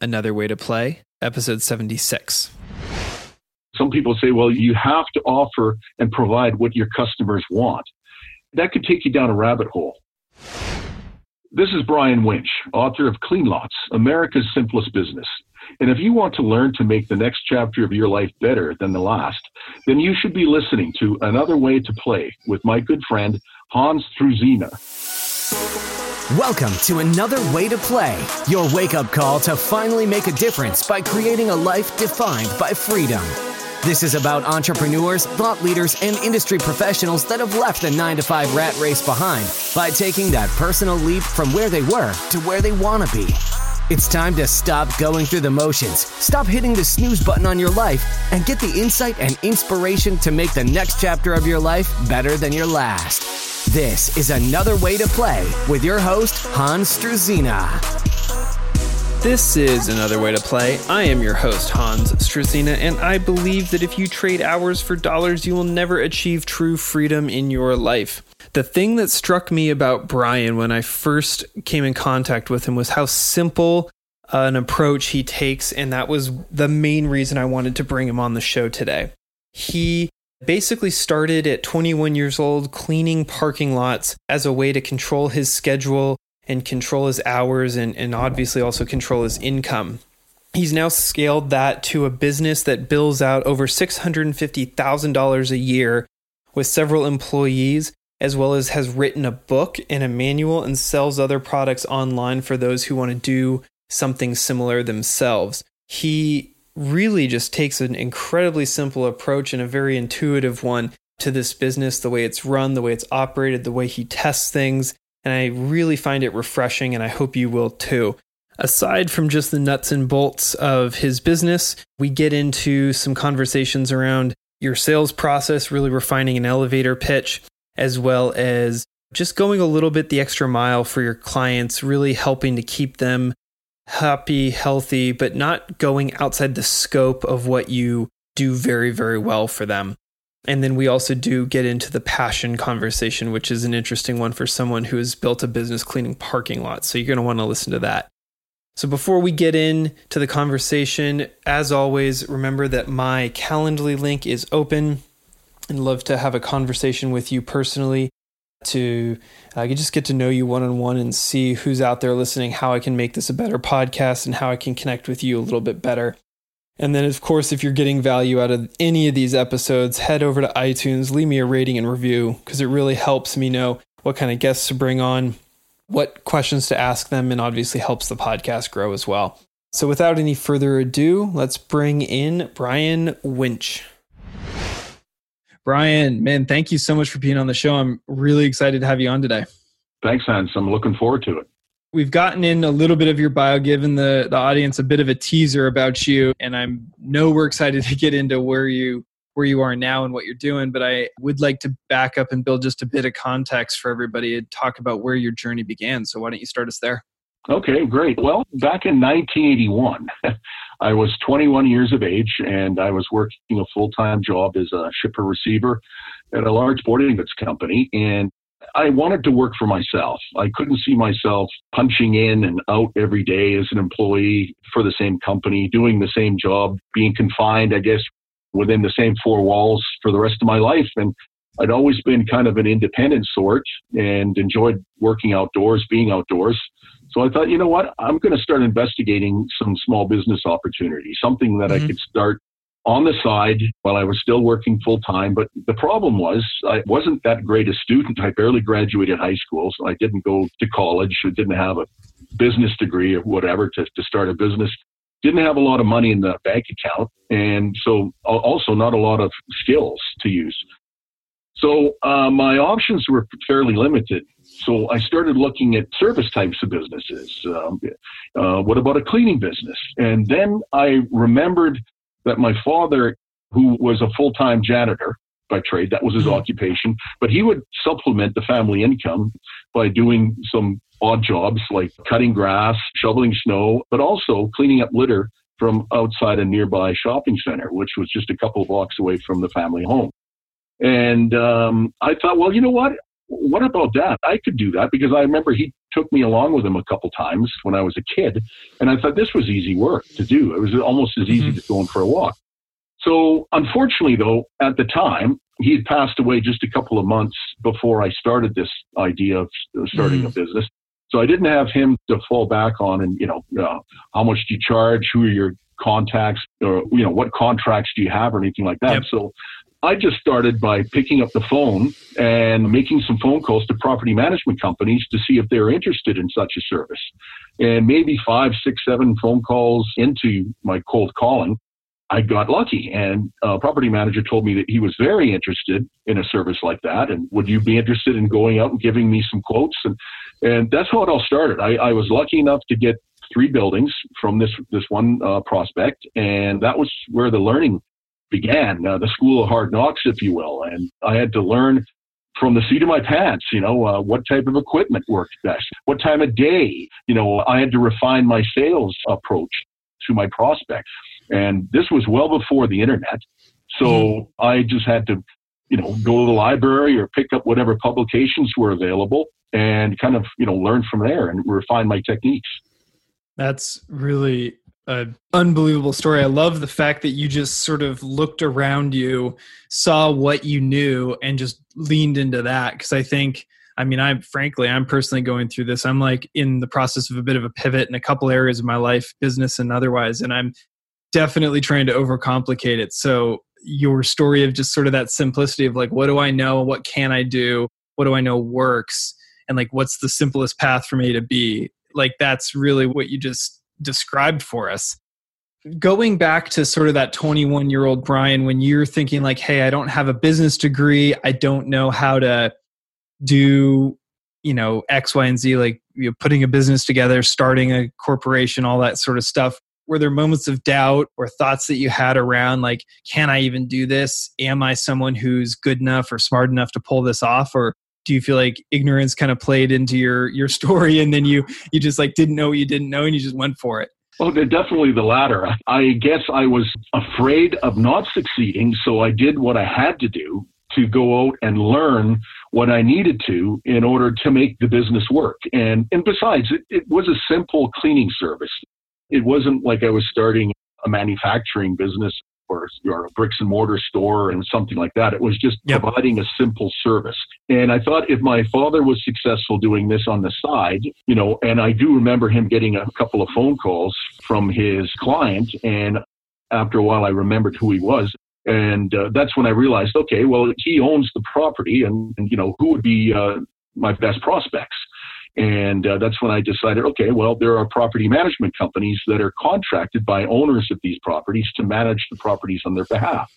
Another Way to Play, episode 76. Some people say, well, you have to offer and provide what your customers want. That could take you down a rabbit hole. This is Brian Winch, author of Clean Lots, America's Simplest Business. And if you want to learn to make the next chapter of your life better than the last, then you should be listening to Another Way to Play with my good friend, Hans Struzina. Welcome to Another Way to Play, your wake up call to finally make a difference by creating a life defined by freedom. This is about entrepreneurs, thought leaders, and industry professionals that have left the 9 to 5 rat race behind by taking that personal leap from where they were to where they want to be. It's time to stop going through the motions, stop hitting the snooze button on your life, and get the insight and inspiration to make the next chapter of your life better than your last. This is Another Way to Play with your host, Hans Struzina. This is Another Way to Play. I am your host, Hans Struzina, and I believe that if you trade hours for dollars, you will never achieve true freedom in your life. The thing that struck me about Brian when I first came in contact with him was how simple uh, an approach he takes, and that was the main reason I wanted to bring him on the show today. He basically started at 21 years old cleaning parking lots as a way to control his schedule and control his hours and, and obviously also control his income. He's now scaled that to a business that bills out over $650,000 a year with several employees as well as has written a book and a manual and sells other products online for those who want to do something similar themselves. He really just takes an incredibly simple approach and a very intuitive one to this business, the way it's run, the way it's operated, the way he tests things. And I really find it refreshing, and I hope you will too. Aside from just the nuts and bolts of his business, we get into some conversations around your sales process, really refining an elevator pitch, as well as just going a little bit the extra mile for your clients, really helping to keep them happy, healthy, but not going outside the scope of what you do very, very well for them. And then we also do get into the passion conversation, which is an interesting one for someone who has built a business cleaning parking lots. So you're going to want to listen to that. So before we get into the conversation, as always, remember that my Calendly link is open and love to have a conversation with you personally to uh, just get to know you one on one and see who's out there listening, how I can make this a better podcast, and how I can connect with you a little bit better. And then, of course, if you're getting value out of any of these episodes, head over to iTunes, leave me a rating and review because it really helps me know what kind of guests to bring on, what questions to ask them, and obviously helps the podcast grow as well. So, without any further ado, let's bring in Brian Winch. Brian, man, thank you so much for being on the show. I'm really excited to have you on today. Thanks, Hans. I'm looking forward to it. We've gotten in a little bit of your bio, given the, the audience a bit of a teaser about you, and I know we're excited to get into where you where you are now and what you're doing. But I would like to back up and build just a bit of context for everybody and talk about where your journey began. So why don't you start us there? Okay, great. Well, back in 1981, I was 21 years of age and I was working a full time job as a shipper receiver at a large boarding goods company. And I wanted to work for myself. I couldn't see myself punching in and out every day as an employee for the same company, doing the same job, being confined, I guess, within the same four walls for the rest of my life. And I'd always been kind of an independent sort and enjoyed working outdoors, being outdoors. So I thought, you know what? I'm going to start investigating some small business opportunities, something that mm-hmm. I could start on the side while I was still working full time. But the problem was I wasn't that great a student. I barely graduated high school, so I didn't go to college. I didn't have a business degree or whatever to, to start a business. Didn't have a lot of money in the bank account, and so also not a lot of skills to use. So uh, my options were fairly limited. So I started looking at service types of businesses. Um, uh, what about a cleaning business? And then I remembered that my father, who was a full time janitor by trade, that was his mm-hmm. occupation, but he would supplement the family income by doing some odd jobs like cutting grass, shoveling snow, but also cleaning up litter from outside a nearby shopping center, which was just a couple of blocks away from the family home. And um, I thought, well, you know what? what about that? I could do that because I remember he took me along with him a couple times when I was a kid. And I thought this was easy work to do. It was almost as easy mm-hmm. as going for a walk. So, unfortunately, though, at the time, he had passed away just a couple of months before I started this idea of starting mm. a business. So I didn't have him to fall back on and, you know, uh, how much do you charge? Who are your contacts? Or, you know, what contracts do you have or anything like that? Yep. So I just started by picking up the phone and making some phone calls to property management companies to see if they're interested in such a service. And maybe five, six, seven phone calls into my cold calling, I got lucky. And a property manager told me that he was very interested in a service like that. And would you be interested in going out and giving me some quotes? And, and that's how it all started. I, I was lucky enough to get three buildings from this, this one uh, prospect. And that was where the learning began, uh, the school of hard knocks, if you will. And I had to learn from the seat of my pants, you know, uh, what type of equipment worked best, what time of day, you know, I had to refine my sales approach to my prospect. And this was well before the internet. So mm-hmm. I just had to, you know, go to the library or pick up whatever publications were available and kind of, you know, learn from there and refine my techniques. That's really an unbelievable story. I love the fact that you just sort of looked around you, saw what you knew, and just leaned into that. Because I think, I mean, I'm frankly, I'm personally going through this. I'm like in the process of a bit of a pivot in a couple areas of my life, business and otherwise, and I'm definitely trying to overcomplicate it. So your story of just sort of that simplicity of like, what do I know? What can I do? What do I know works? And like, what's the simplest path from A to B? Like, that's really what you just described for us. Going back to sort of that 21 year old Brian, when you're thinking, like, hey, I don't have a business degree, I don't know how to do, you know, X, Y, and Z, like you know, putting a business together, starting a corporation, all that sort of stuff. Were there moments of doubt or thoughts that you had around, like, can I even do this? Am I someone who's good enough or smart enough to pull this off? Or do you feel like ignorance kind of played into your your story and then you you just like didn't know what you didn't know and you just went for it well, definitely the latter. I guess I was afraid of not succeeding, so I did what I had to do to go out and learn what I needed to in order to make the business work. And and besides, it, it was a simple cleaning service. It wasn't like I was starting a manufacturing business or, or a bricks and mortar store and something like that. It was just yep. providing a simple service. And I thought if my father was successful doing this on the side, you know, and I do remember him getting a couple of phone calls from his client. And after a while, I remembered who he was. And uh, that's when I realized, okay, well, he owns the property, and, and you know, who would be uh, my best prospects? And uh, that's when I decided, okay, well, there are property management companies that are contracted by owners of these properties to manage the properties on their behalf.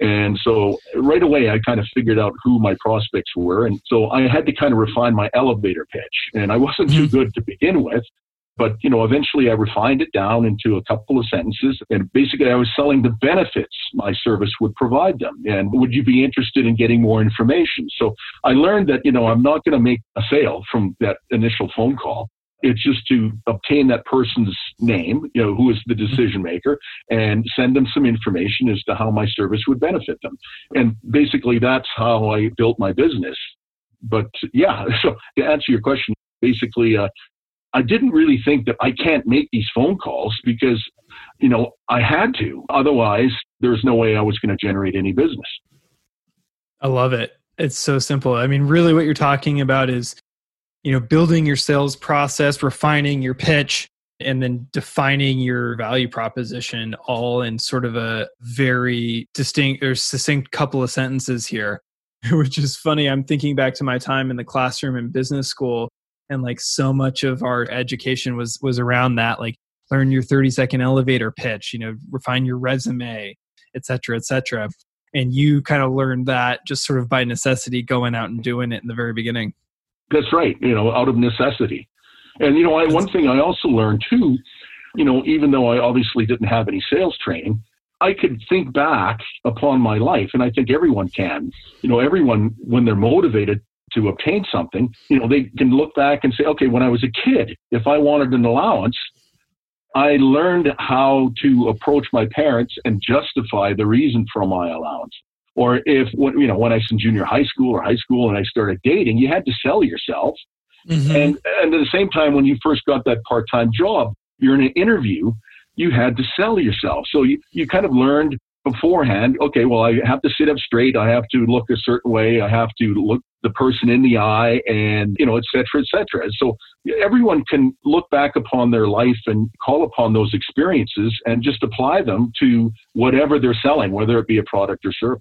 And so right away, I kind of figured out who my prospects were. And so I had to kind of refine my elevator pitch. And I wasn't too mm-hmm. good to begin with. But, you know, eventually I refined it down into a couple of sentences. And basically, I was selling the benefits my service would provide them. And would you be interested in getting more information? So I learned that, you know, I'm not going to make a sale from that initial phone call. It's just to obtain that person's name, you know, who is the decision maker, and send them some information as to how my service would benefit them. And basically, that's how I built my business. But yeah, so to answer your question, basically, uh, I didn't really think that I can't make these phone calls because, you know, I had to. Otherwise, there's no way I was going to generate any business. I love it. It's so simple. I mean, really, what you're talking about is, you know, building your sales process, refining your pitch, and then defining your value proposition all in sort of a very distinct or succinct couple of sentences here, which is funny. I'm thinking back to my time in the classroom in business school and like so much of our education was was around that like learn your 30 second elevator pitch you know refine your resume et cetera et cetera. And you kind of learned that just sort of by necessity going out and doing it in the very beginning. That's right you know out of necessity. And you know I, one thing i also learned too you know even though i obviously didn't have any sales training I could think back upon my life, and I think everyone can. You know, everyone, when they're motivated to obtain something, you know, they can look back and say, okay, when I was a kid, if I wanted an allowance, I learned how to approach my parents and justify the reason for my allowance. Or if, you know, when I was in junior high school or high school and I started dating, you had to sell yourself Mm-hmm. And, and at the same time, when you first got that part time job, you're in an interview, you had to sell yourself. So you, you kind of learned beforehand, okay, well, I have to sit up straight. I have to look a certain way. I have to look the person in the eye and, you know, et cetera, et cetera. So everyone can look back upon their life and call upon those experiences and just apply them to whatever they're selling, whether it be a product or service.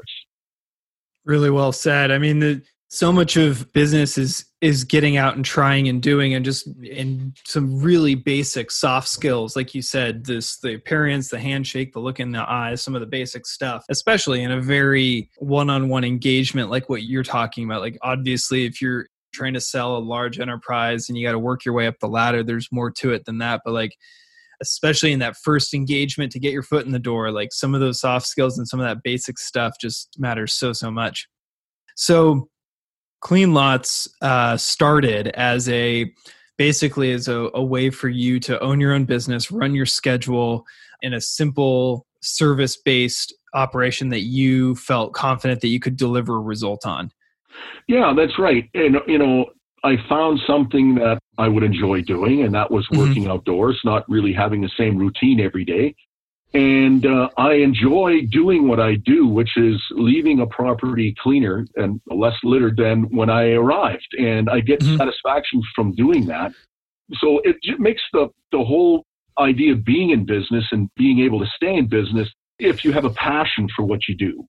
Really well said. I mean, the, so much of business is is getting out and trying and doing and just in some really basic soft skills like you said this the appearance the handshake the look in the eyes some of the basic stuff especially in a very one-on-one engagement like what you're talking about. Like obviously if you're trying to sell a large enterprise and you got to work your way up the ladder there's more to it than that. But like especially in that first engagement to get your foot in the door like some of those soft skills and some of that basic stuff just matters so so much. So Clean Lots uh, started as a basically as a, a way for you to own your own business, run your schedule in a simple service based operation that you felt confident that you could deliver a result on. Yeah, that's right. And, you know, I found something that I would enjoy doing, and that was mm-hmm. working mm-hmm. outdoors, not really having the same routine every day. And uh, I enjoy doing what I do, which is leaving a property cleaner and less littered than when I arrived. And I get mm-hmm. satisfaction from doing that. So it makes the, the whole idea of being in business and being able to stay in business if you have a passion for what you do.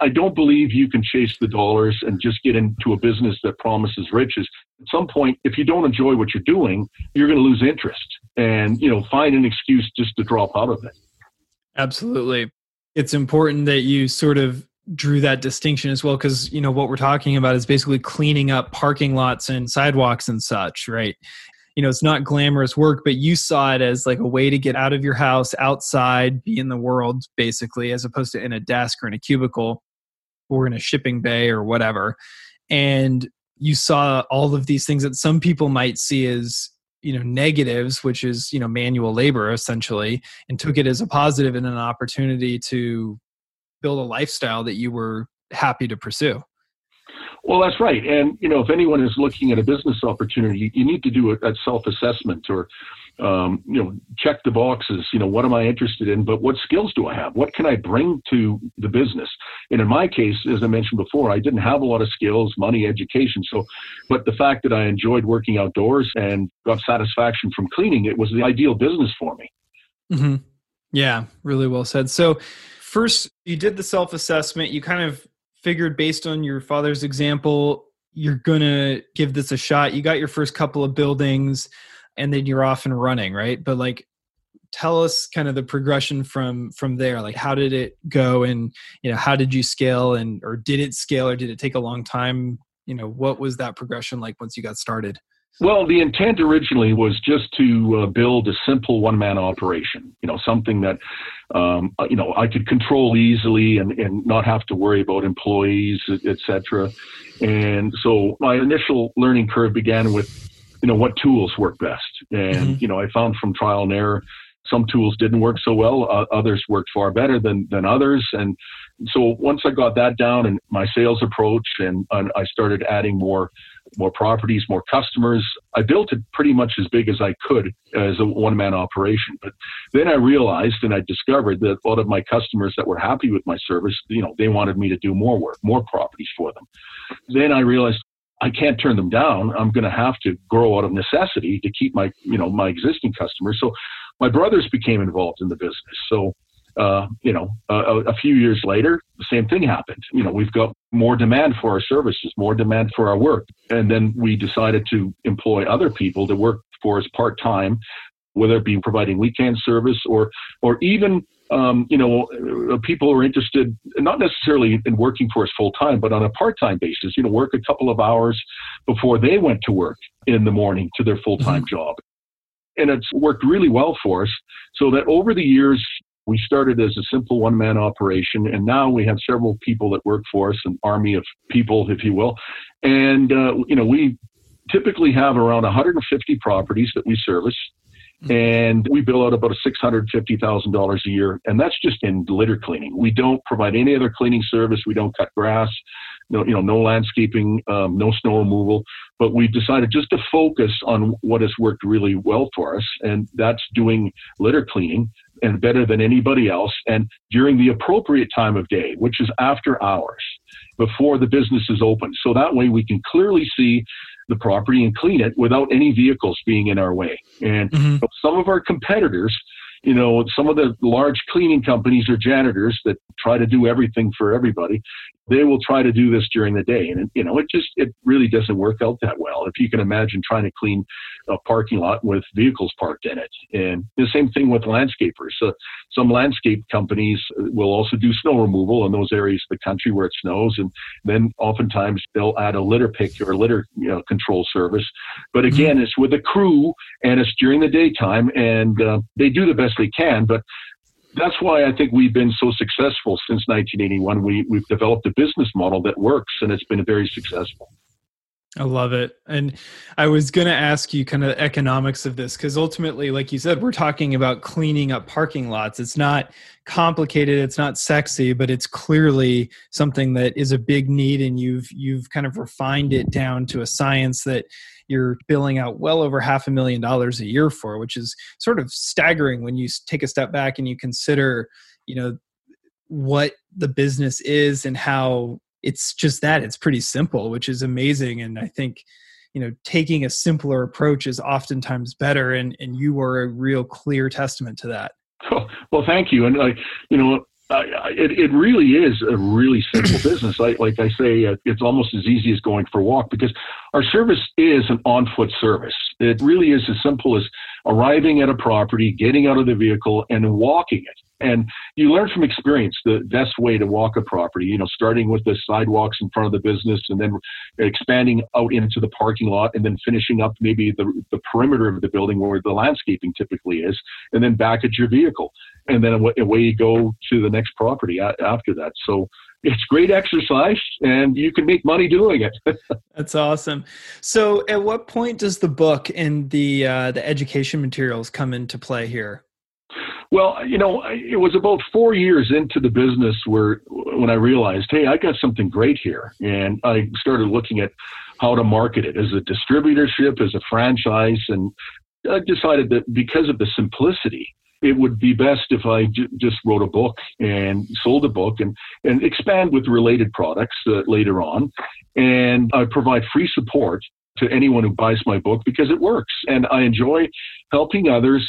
I don't believe you can chase the dollars and just get into a business that promises riches. At some point, if you don't enjoy what you're doing, you're going to lose interest and, you know, find an excuse just to drop out of it. Absolutely. It's important that you sort of drew that distinction as well because you know what we're talking about is basically cleaning up parking lots and sidewalks and such right you know it's not glamorous work but you saw it as like a way to get out of your house outside be in the world basically as opposed to in a desk or in a cubicle or in a shipping bay or whatever and you saw all of these things that some people might see as you know negatives which is you know manual labor essentially and took it as a positive and an opportunity to build a lifestyle that you were happy to pursue. Well that's right. And you know if anyone is looking at a business opportunity you need to do a, a self-assessment or um, you know, check the boxes. You know, what am I interested in? But what skills do I have? What can I bring to the business? And in my case, as I mentioned before, I didn't have a lot of skills, money, education. So, but the fact that I enjoyed working outdoors and got satisfaction from cleaning, it was the ideal business for me. Mm-hmm. Yeah, really well said. So, first, you did the self assessment. You kind of figured based on your father's example, you're going to give this a shot. You got your first couple of buildings and then you're off and running right but like tell us kind of the progression from from there like how did it go and you know how did you scale and or did it scale or did it take a long time you know what was that progression like once you got started well, the intent originally was just to uh, build a simple one-man operation. You know, something that um, uh, you know I could control easily and, and not have to worry about employees, etc. And so my initial learning curve began with you know what tools work best. And mm-hmm. you know i found from trial and error some tools didn't work so well uh, others worked far better than than others. And so once i got that down and my sales approach and, and i started adding more more properties more customers i built it pretty much as big as i could as a one man operation. But then i realized and i discovered that a lot of my customers that were happy with my service you know they wanted me to do more work more properties for them. Then i realized I can't turn them down. I'm going to have to grow out of necessity to keep my, you know, my existing customers. So my brothers became involved in the business. So, uh, you know, a few years later, the same thing happened. You know, we've got more demand for our services, more demand for our work. And then we decided to employ other people to work for us part time, whether it be providing weekend service or, or even um, you know, uh, people are interested not necessarily in working for us full time, but on a part time basis. You know, work a couple of hours before they went to work in the morning to their full time mm-hmm. job, and it's worked really well for us. So that over the years, we started as a simple one man operation, and now we have several people that work for us, an army of people, if you will. And, uh, you know, we typically have around 150 properties that we service and we bill out about $650,000 a year. And that's just in litter cleaning. We don't provide any other cleaning service. We don't cut grass. no, you know, no landscaping, um, no snow removal. But we've decided just to focus on what has worked really well for us, and that's doing litter cleaning and better than anybody else, and during the appropriate time of day, which is after hours, before the business is open. So that way we can clearly see the property and clean it without any vehicles being in our way. And mm-hmm. some of our competitors you know, some of the large cleaning companies or janitors that try to do everything for everybody, they will try to do this during the day. And, you know, it just, it really doesn't work out that well. If you can imagine trying to clean a parking lot with vehicles parked in it. And the same thing with landscapers. So some landscape companies will also do snow removal in those areas of the country where it snows. And then oftentimes they'll add a litter pick or litter you know, control service. But again, mm-hmm. it's with a crew and it's during the daytime and uh, they do the best they can. But that's why I think we've been so successful since 1981. We, we've developed a business model that works and it's been very successful. I love it. And I was going to ask you kind of economics of this because ultimately, like you said, we're talking about cleaning up parking lots. It's not complicated, it's not sexy, but it's clearly something that is a big need and you've you've kind of refined it down to a science that you're billing out well over half a million dollars a year for, which is sort of staggering when you take a step back and you consider, you know, what the business is and how it's just that it's pretty simple, which is amazing. And I think, you know, taking a simpler approach is oftentimes better. And, and you are a real clear testament to that. Well, thank you. And I, you know, I, it, it really is a really simple business. I, like I say, uh, it's almost as easy as going for a walk because our service is an on foot service. It really is as simple as arriving at a property, getting out of the vehicle, and walking it. And you learn from experience the best way to walk a property, you know, starting with the sidewalks in front of the business and then expanding out into the parking lot and then finishing up maybe the, the perimeter of the building where the landscaping typically is, and then back at your vehicle. And then away you go to the next property after that. So it's great exercise and you can make money doing it. That's awesome. So at what point does the book and the uh, the education materials come into play here? Well, you know, it was about four years into the business where when I realized, hey, I got something great here, and I started looking at how to market it as a distributorship, as a franchise, and I decided that because of the simplicity, it would be best if I j- just wrote a book and sold a book and, and expand with related products uh, later on. And I provide free support to anyone who buys my book because it works. And I enjoy helping others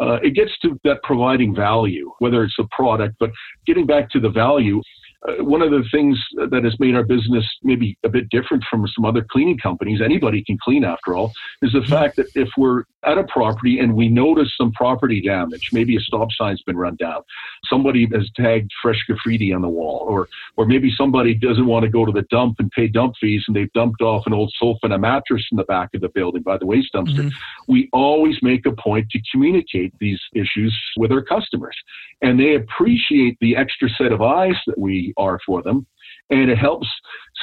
uh, it gets to that providing value, whether it's a product, but getting back to the value, uh, one of the things that has made our business maybe a bit different from some other cleaning companies, anybody can clean after all, is the fact that if we're at a property and we notice some property damage, maybe a stop sign's been run down, somebody has tagged fresh graffiti on the wall, or or maybe somebody doesn't want to go to the dump and pay dump fees and they've dumped off an old sofa and a mattress in the back of the building by the waste dumpster. Mm-hmm. We always make a point to communicate these issues with our customers. And they appreciate the extra set of eyes that we are for them and it helps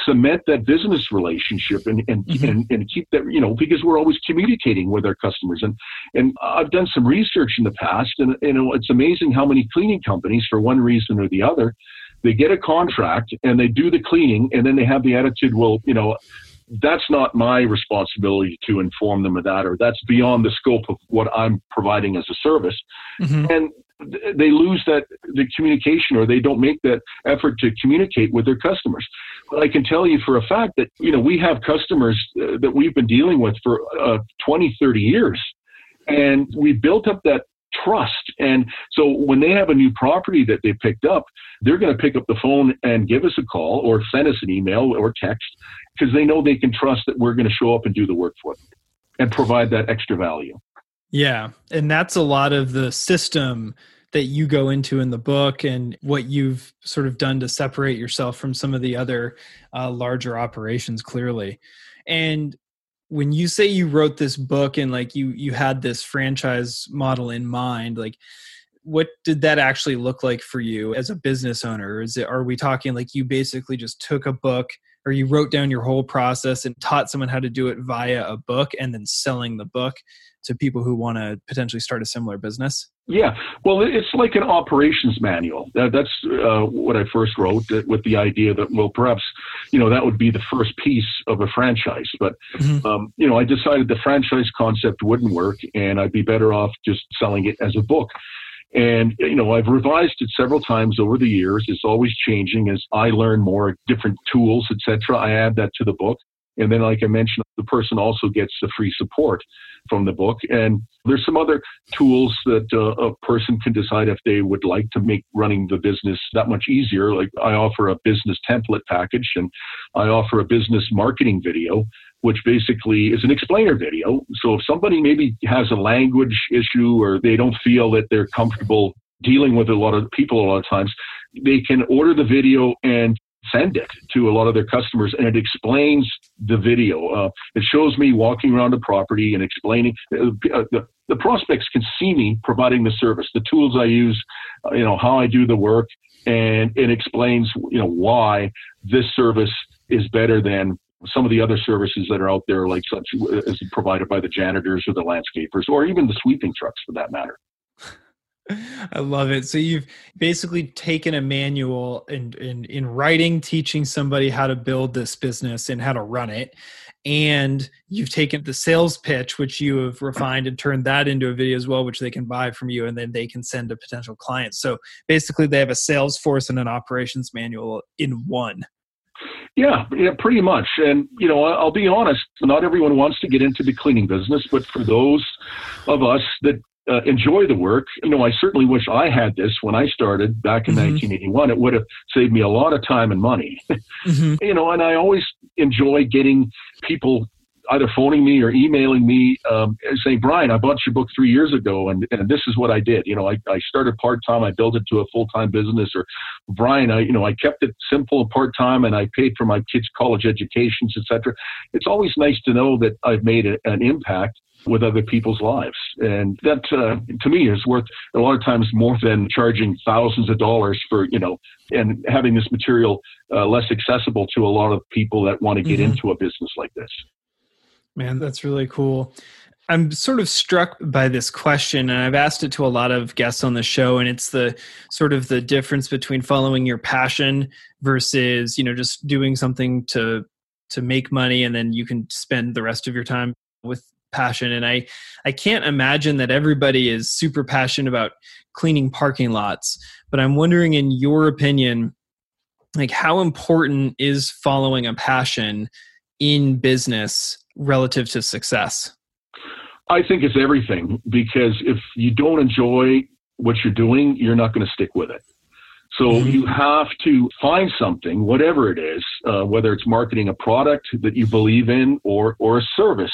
cement that business relationship and and, mm-hmm. and, and keep that you know because we're always communicating with our customers and and I've done some research in the past and you know it's amazing how many cleaning companies for one reason or the other they get a contract and they do the cleaning and then they have the attitude well you know that's not my responsibility to inform them of that or that's beyond the scope of what I'm providing as a service mm-hmm. and they lose that the communication or they don't make that effort to communicate with their customers. But I can tell you for a fact that you know we have customers uh, that we've been dealing with for uh, 20, 30 years, and we built up that trust. And so when they have a new property that they picked up, they're going to pick up the phone and give us a call or send us an email or text because they know they can trust that we're going to show up and do the work for them and provide that extra value. Yeah. And that's a lot of the system that you go into in the book and what you've sort of done to separate yourself from some of the other uh, larger operations clearly. And when you say you wrote this book and like you you had this franchise model in mind, like what did that actually look like for you as a business owner? Is it are we talking like you basically just took a book or you wrote down your whole process and taught someone how to do it via a book and then selling the book to people who want to potentially start a similar business? Yeah, well, it's like an operations manual. That, that's uh, what I first wrote with the idea that, well, perhaps, you know, that would be the first piece of a franchise. But, mm-hmm. um, you know, I decided the franchise concept wouldn't work and I'd be better off just selling it as a book. And, you know, I've revised it several times over the years. It's always changing as I learn more different tools, etc. I add that to the book. And then, like I mentioned, the person also gets the free support from the book. And there's some other tools that uh, a person can decide if they would like to make running the business that much easier. Like I offer a business template package and I offer a business marketing video, which basically is an explainer video. So if somebody maybe has a language issue or they don't feel that they're comfortable dealing with a lot of people a lot of times, they can order the video and send it to a lot of their customers and it explains the video. Uh, it shows me walking around the property and explaining. Uh, uh, the, the prospects can see me providing the service, the tools I use, uh, you know, how I do the work, and it explains, you know, why this service is better than some of the other services that are out there, like such as provided by the janitors or the landscapers, or even the sweeping trucks for that matter. I love it. So you've basically taken a manual and in, in, in writing, teaching somebody how to build this business and how to run it. And you've taken the sales pitch, which you have refined and turned that into a video as well, which they can buy from you and then they can send to potential clients. So basically they have a sales force and an operations manual in one. Yeah, yeah, pretty much. And you know, I'll be honest. Not everyone wants to get into the cleaning business, but for those of us that uh, enjoy the work. You know, I certainly wish I had this when I started back in mm-hmm. 1981. It would have saved me a lot of time and money. mm-hmm. You know, and I always enjoy getting people either phoning me or emailing me um, saying, Brian, I bought your book three years ago and, and this is what I did. You know, I, I started part time, I built it to a full time business. Or Brian, I, you know, I kept it simple and part time and I paid for my kids' college educations, etc. It's always nice to know that I've made a, an impact with other people's lives. And that, uh, to me, is worth a lot of times more than charging thousands of dollars for, you know, and having this material uh, less accessible to a lot of people that want to get mm-hmm. into a business like this. Man, that's really cool. I'm sort of struck by this question, and I've asked it to a lot of guests on the show, and it's the sort of the difference between following your passion versus, you know, just doing something to to make money and then you can spend the rest of your time with passion and i i can't imagine that everybody is super passionate about cleaning parking lots but i'm wondering in your opinion like how important is following a passion in business relative to success i think it's everything because if you don't enjoy what you're doing you're not going to stick with it so mm-hmm. you have to find something, whatever it is, uh, whether it's marketing a product that you believe in or or a service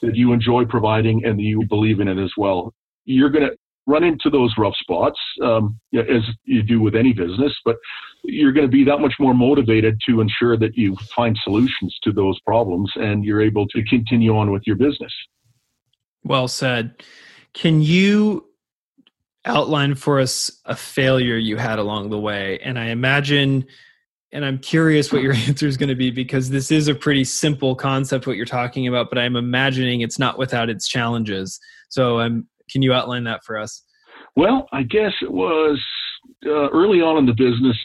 that you enjoy providing and that you believe in it as well. You're going to run into those rough spots um, as you do with any business, but you're going to be that much more motivated to ensure that you find solutions to those problems and you're able to continue on with your business. Well said. Can you outline for us a failure you had along the way? And I imagine and I'm curious what your answer is going to be because this is a pretty simple concept what you're talking about, but I'm imagining it's not without its challenges. So, um, can you outline that for us? Well, I guess it was uh, early on in the business.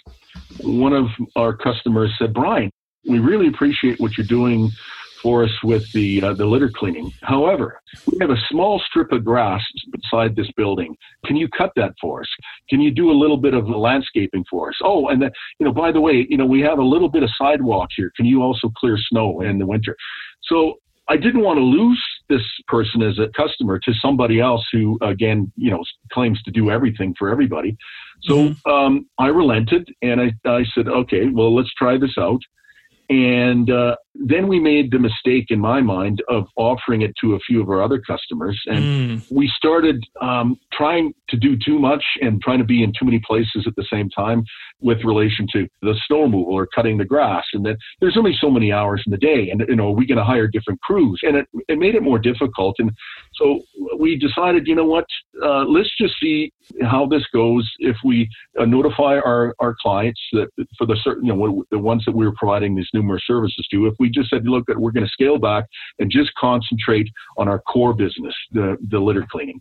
One of our customers said, "Brian, we really appreciate what you're doing for us with the uh, the litter cleaning. However, we have a small strip of grass beside this building. Can you cut that for us? Can you do a little bit of the landscaping for us? Oh, and then you know, by the way, you know, we have a little bit of sidewalk here. Can you also clear snow in the winter? So I didn't want to lose this person as a customer to somebody else who, again, you know, claims to do everything for everybody. So mm-hmm. um, I relented and I, I said, okay, well, let's try this out. And uh, then we made the mistake in my mind of offering it to a few of our other customers. And mm. we started um, trying to do too much and trying to be in too many places at the same time with relation to the snow removal or cutting the grass. And then there's only so many hours in the day and you know are we're going to hire different crews. And it, it made it more difficult. And so we decided you know what uh, let's just see how this goes. If we uh, notify our, our clients that for the certain you know the ones that we were providing these numerous services to if we just said look that we're going to scale back and just concentrate on our core business the, the litter cleaning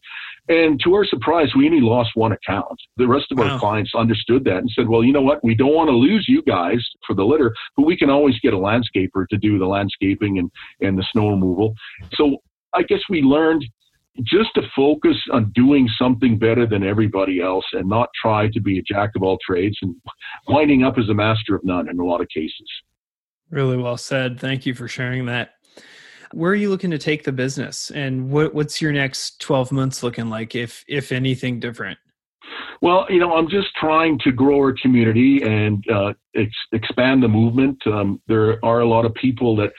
and to our surprise we only lost one account the rest of wow. our clients understood that and said well you know what we don't want to lose you guys for the litter but we can always get a landscaper to do the landscaping and, and the snow removal so I guess we learned just to focus on doing something better than everybody else and not try to be a jack of all trades and winding up as a master of none in a lot of cases. Really well said. Thank you for sharing that. Where are you looking to take the business and what, what's your next 12 months looking like if if anything different? Well, you know, I'm just trying to grow our community and uh, ex- expand the movement. Um, there are a lot of people that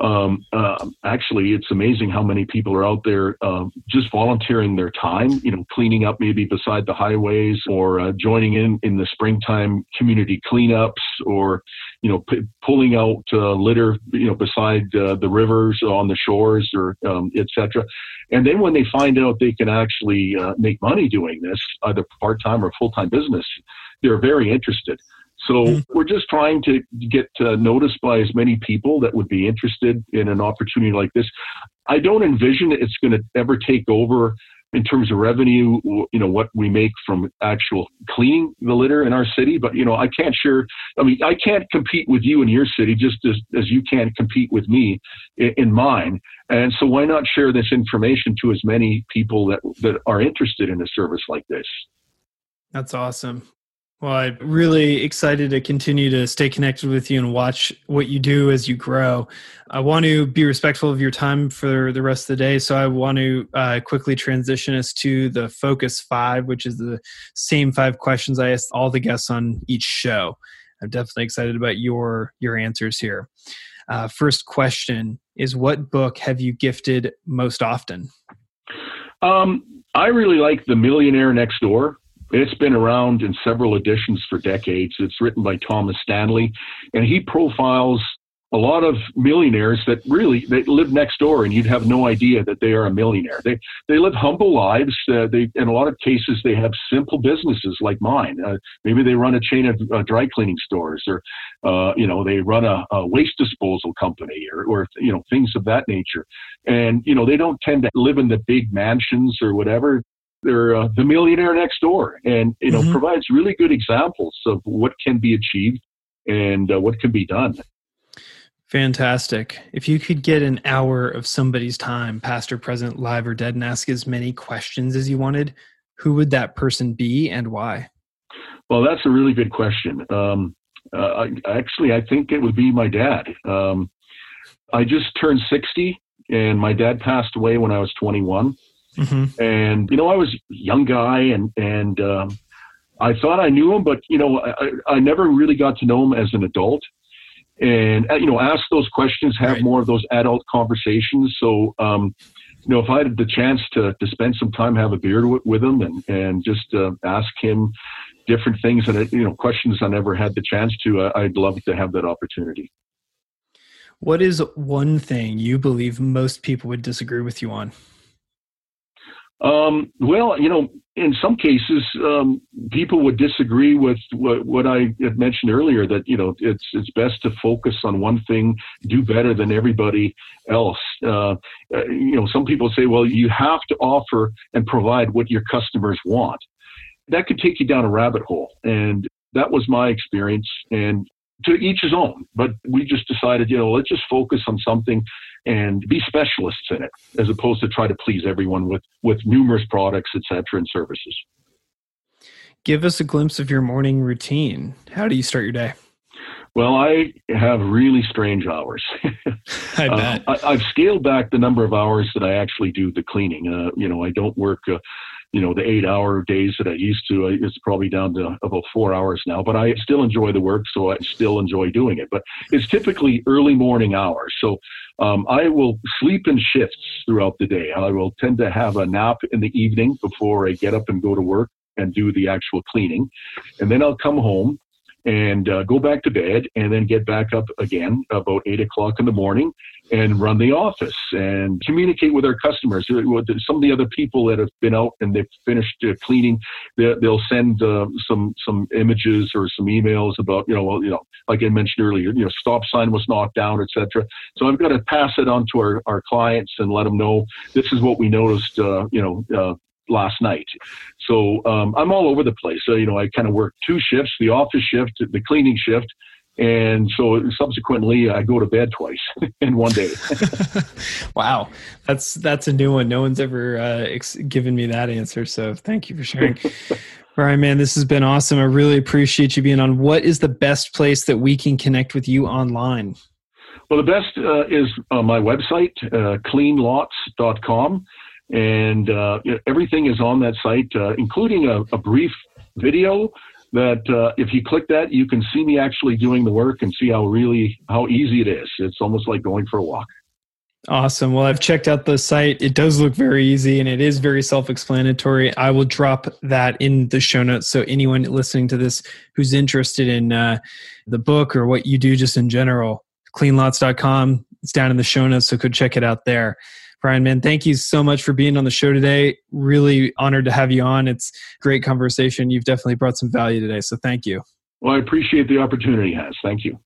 um, uh, actually, it's amazing how many people are out there uh, just volunteering their time, you know, cleaning up maybe beside the highways or uh, joining in in the springtime community cleanups or, you know, p- pulling out uh, litter, you know, beside uh, the rivers on the shores or um, etc. And then when they find out they can actually uh, make money doing this, either part time or full time business, they're very interested. So mm-hmm. we're just trying to get uh, noticed by as many people that would be interested in an opportunity like this. I don't envision it's going to ever take over in terms of revenue, you know, what we make from actual cleaning the litter in our city. But, you know, I can't share, I mean, I can't compete with you in your city just as, as you can't compete with me in, in mine. And so why not share this information to as many people that, that are interested in a service like this? That's awesome. Well, I'm really excited to continue to stay connected with you and watch what you do as you grow. I want to be respectful of your time for the rest of the day, so I want to uh, quickly transition us to the Focus Five, which is the same five questions I asked all the guests on each show. I'm definitely excited about your your answers here. Uh, first question is: What book have you gifted most often? Um, I really like The Millionaire Next Door it's been around in several editions for decades. It's written by Thomas Stanley, and he profiles a lot of millionaires that really they live next door, and you'd have no idea that they are a millionaire. They they live humble lives. Uh, they in a lot of cases they have simple businesses like mine. Uh, maybe they run a chain of uh, dry cleaning stores, or uh, you know they run a, a waste disposal company, or or you know things of that nature. And you know they don't tend to live in the big mansions or whatever they're uh, the millionaire next door. And you know mm-hmm. provides really good examples of what can be achieved and uh, what can be done. Fantastic. If you could get an hour of somebody's time past or present live or dead and ask as many questions as you wanted who would that person be and why? Well that's a really good question. Um, uh, I, actually i think it would be my dad. Um, i just turned 60 and my dad passed away when i was 21 Mm-hmm. And you know, I was a young guy, and and um, I thought I knew him, but you know, I, I never really got to know him as an adult. And uh, you know, ask those questions, have right. more of those adult conversations. So, um, you know, if I had the chance to to spend some time, have a beer with, with him, and and just uh, ask him different things and you know questions I never had the chance to, uh, I'd love to have that opportunity. What is one thing you believe most people would disagree with you on? Um, well, you know, in some cases, um, people would disagree with what, what, I had mentioned earlier. That you know, it's it's best to focus on one thing, do better than everybody else. Uh, uh, you know, some people say, well, you have to offer and provide what your customers want. That could take you down a rabbit hole, and that was my experience. And to each his own. But we just decided, you know, let's just focus on something and be specialists in it, as opposed to try to please everyone with with numerous products, etc., and services. Give us a glimpse of your morning routine. How do you start your day? Well, I have really strange hours. I bet. Uh, I, have scaled back the number of hours that I actually do the cleaning. Uh, you know, I don't work uh, you know, the eight hour days that I used to. It's probably down to about four hours now, but I still enjoy the work, so I still enjoy doing it. But it's typically early morning hours. So um, I will sleep in shifts throughout the day. I will tend to have a nap in the evening before I get up and go to work and do the actual cleaning. And then I'll come home and uh, go back to bed and then get back up again about eight o'clock in the morning and run the office and communicate with our customers. Some of the other people that have been out and they've finished uh, cleaning, they'll send uh, some some images or some emails about you know well you know like I mentioned earlier you know stop sign was knocked down etc. So I've got to pass it on to our, our clients and let them know this is what we noticed uh, you know uh, last night. So um, I'm all over the place. So, you know, I kind of work two shifts: the office shift, the cleaning shift, and so subsequently I go to bed twice in one day. wow, that's that's a new one. No one's ever uh, ex- given me that answer. So thank you for sharing. Brian, man, this has been awesome. I really appreciate you being on. What is the best place that we can connect with you online? Well, the best uh, is uh, my website, uh, cleanlots.com. And uh, everything is on that site, uh, including a, a, brief video that uh, if you click that, you can see me actually doing the work and see how really how easy it is. It's almost like going for a walk. Awesome. Well, I've checked out the site. It does look very easy and it is very self explanatory. I will drop that in the show notes. So, anyone listening to this who's interested in uh, the book or what you do just in general, cleanlots.com, it's down in the show notes. So, could check it out there. Brian, man, thank you so much for being on the show today. Really honored to have you on. It's great conversation. You've definitely brought some value today. So thank you. Well, I appreciate the opportunity, Hans. Thank you.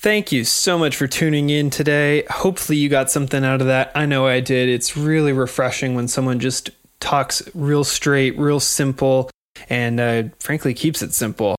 Thank you so much for tuning in today. Hopefully, you got something out of that. I know I did. It's really refreshing when someone just talks real straight, real simple, and uh, frankly keeps it simple.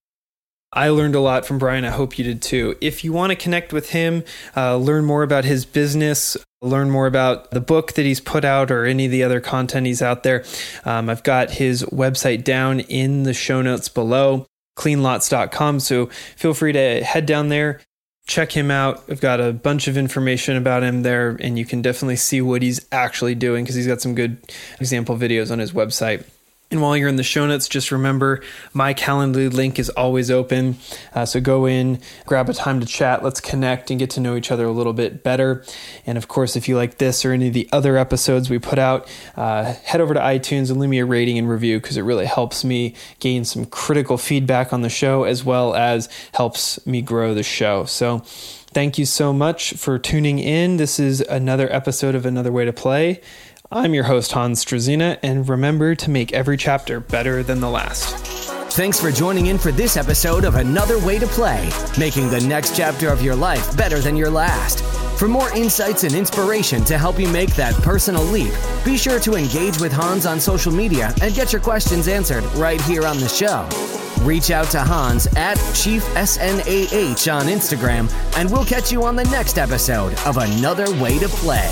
I learned a lot from Brian. I hope you did too. If you want to connect with him, uh, learn more about his business, learn more about the book that he's put out or any of the other content he's out there, um, I've got his website down in the show notes below, cleanlots.com. So feel free to head down there, check him out. I've got a bunch of information about him there, and you can definitely see what he's actually doing because he's got some good example videos on his website. And while you're in the show notes, just remember my Calendly link is always open. Uh, so go in, grab a time to chat, let's connect and get to know each other a little bit better. And of course, if you like this or any of the other episodes we put out, uh, head over to iTunes and leave me a rating and review because it really helps me gain some critical feedback on the show as well as helps me grow the show. So thank you so much for tuning in. This is another episode of Another Way to Play. I'm your host, Hans Struzina, and remember to make every chapter better than the last. Thanks for joining in for this episode of Another Way to Play, making the next chapter of your life better than your last. For more insights and inspiration to help you make that personal leap, be sure to engage with Hans on social media and get your questions answered right here on the show. Reach out to Hans at Chief SNAH on Instagram, and we'll catch you on the next episode of Another Way to Play.